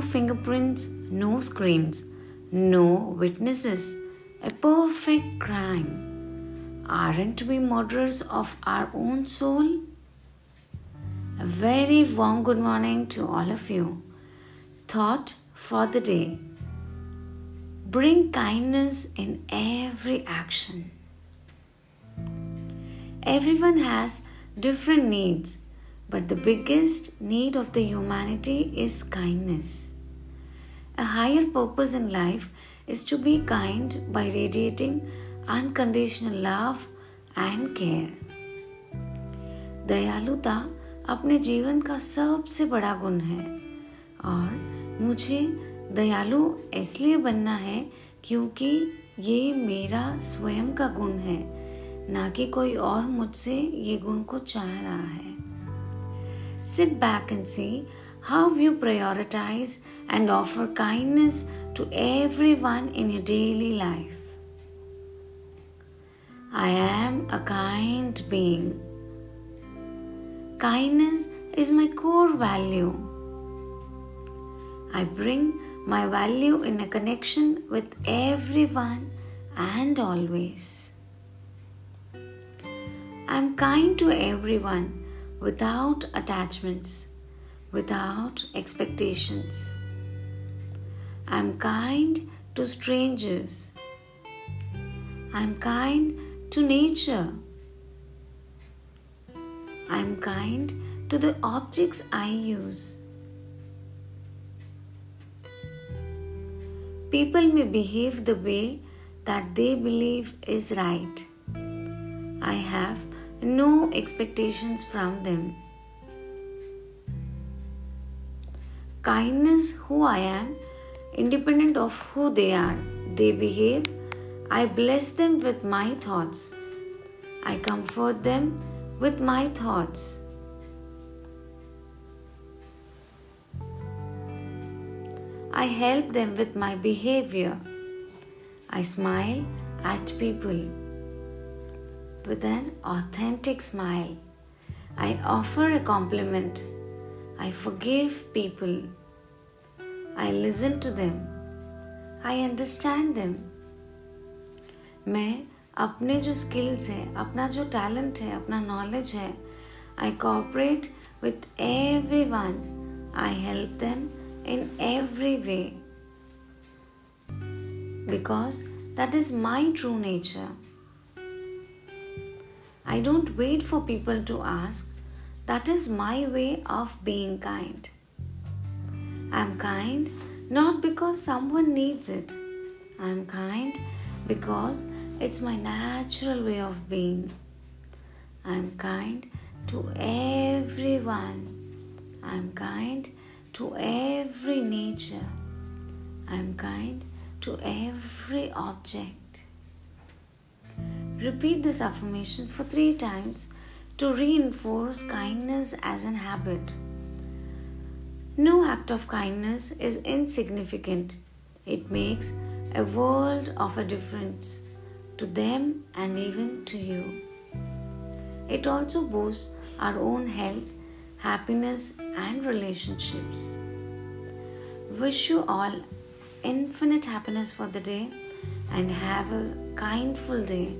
fingerprints, no screams, no witnesses. A perfect crime. Aren't we murderers of our own soul? A very warm good morning to all of you. Thought for the day. Bring kindness in every action. Everyone has different needs, but the biggest need of the humanity is kindness. A higher purpose in life is to be kind by radiating unconditional love and care. दयालुता अपने जीवन का सबसे बड़ा गुण है और मुझे दयालु इसलिए बनना है क्योंकि ये मेरा स्वयं का गुण है ना कि कोई और मुझसे ये गुण को चाह रहा है Sit back and see how you prioritize and offer kindness to everyone in your daily life. I am a kind being. Kindness is my core value. I bring my value in a connection with everyone and always. I am kind to everyone without attachments, without expectations. I'm kind to strangers. I'm kind to nature. I'm kind to the objects I use. People may behave the way that they believe is right. I have no expectations from them. Kindness, who I am, independent of who they are, they behave. I bless them with my thoughts. I comfort them with my thoughts. I help them with my behavior. I smile at people with an authentic smile. I offer a compliment. I forgive people. I listen to them. I understand them. मैं अपने जो skills हैं अपना जो talent है अपना knowledge है I cooperate with every one I help them in every way because that is my true nature I don't wait for people to ask. That is my way of being kind. I'm kind not because someone needs it. I'm kind because it's my natural way of being. I'm kind to everyone. I'm kind to every nature. I'm kind to every object. Repeat this affirmation for three times to reinforce kindness as an habit. No act of kindness is insignificant. It makes a world of a difference to them and even to you. It also boosts our own health, happiness, and relationships. Wish you all infinite happiness for the day and have a kindful day.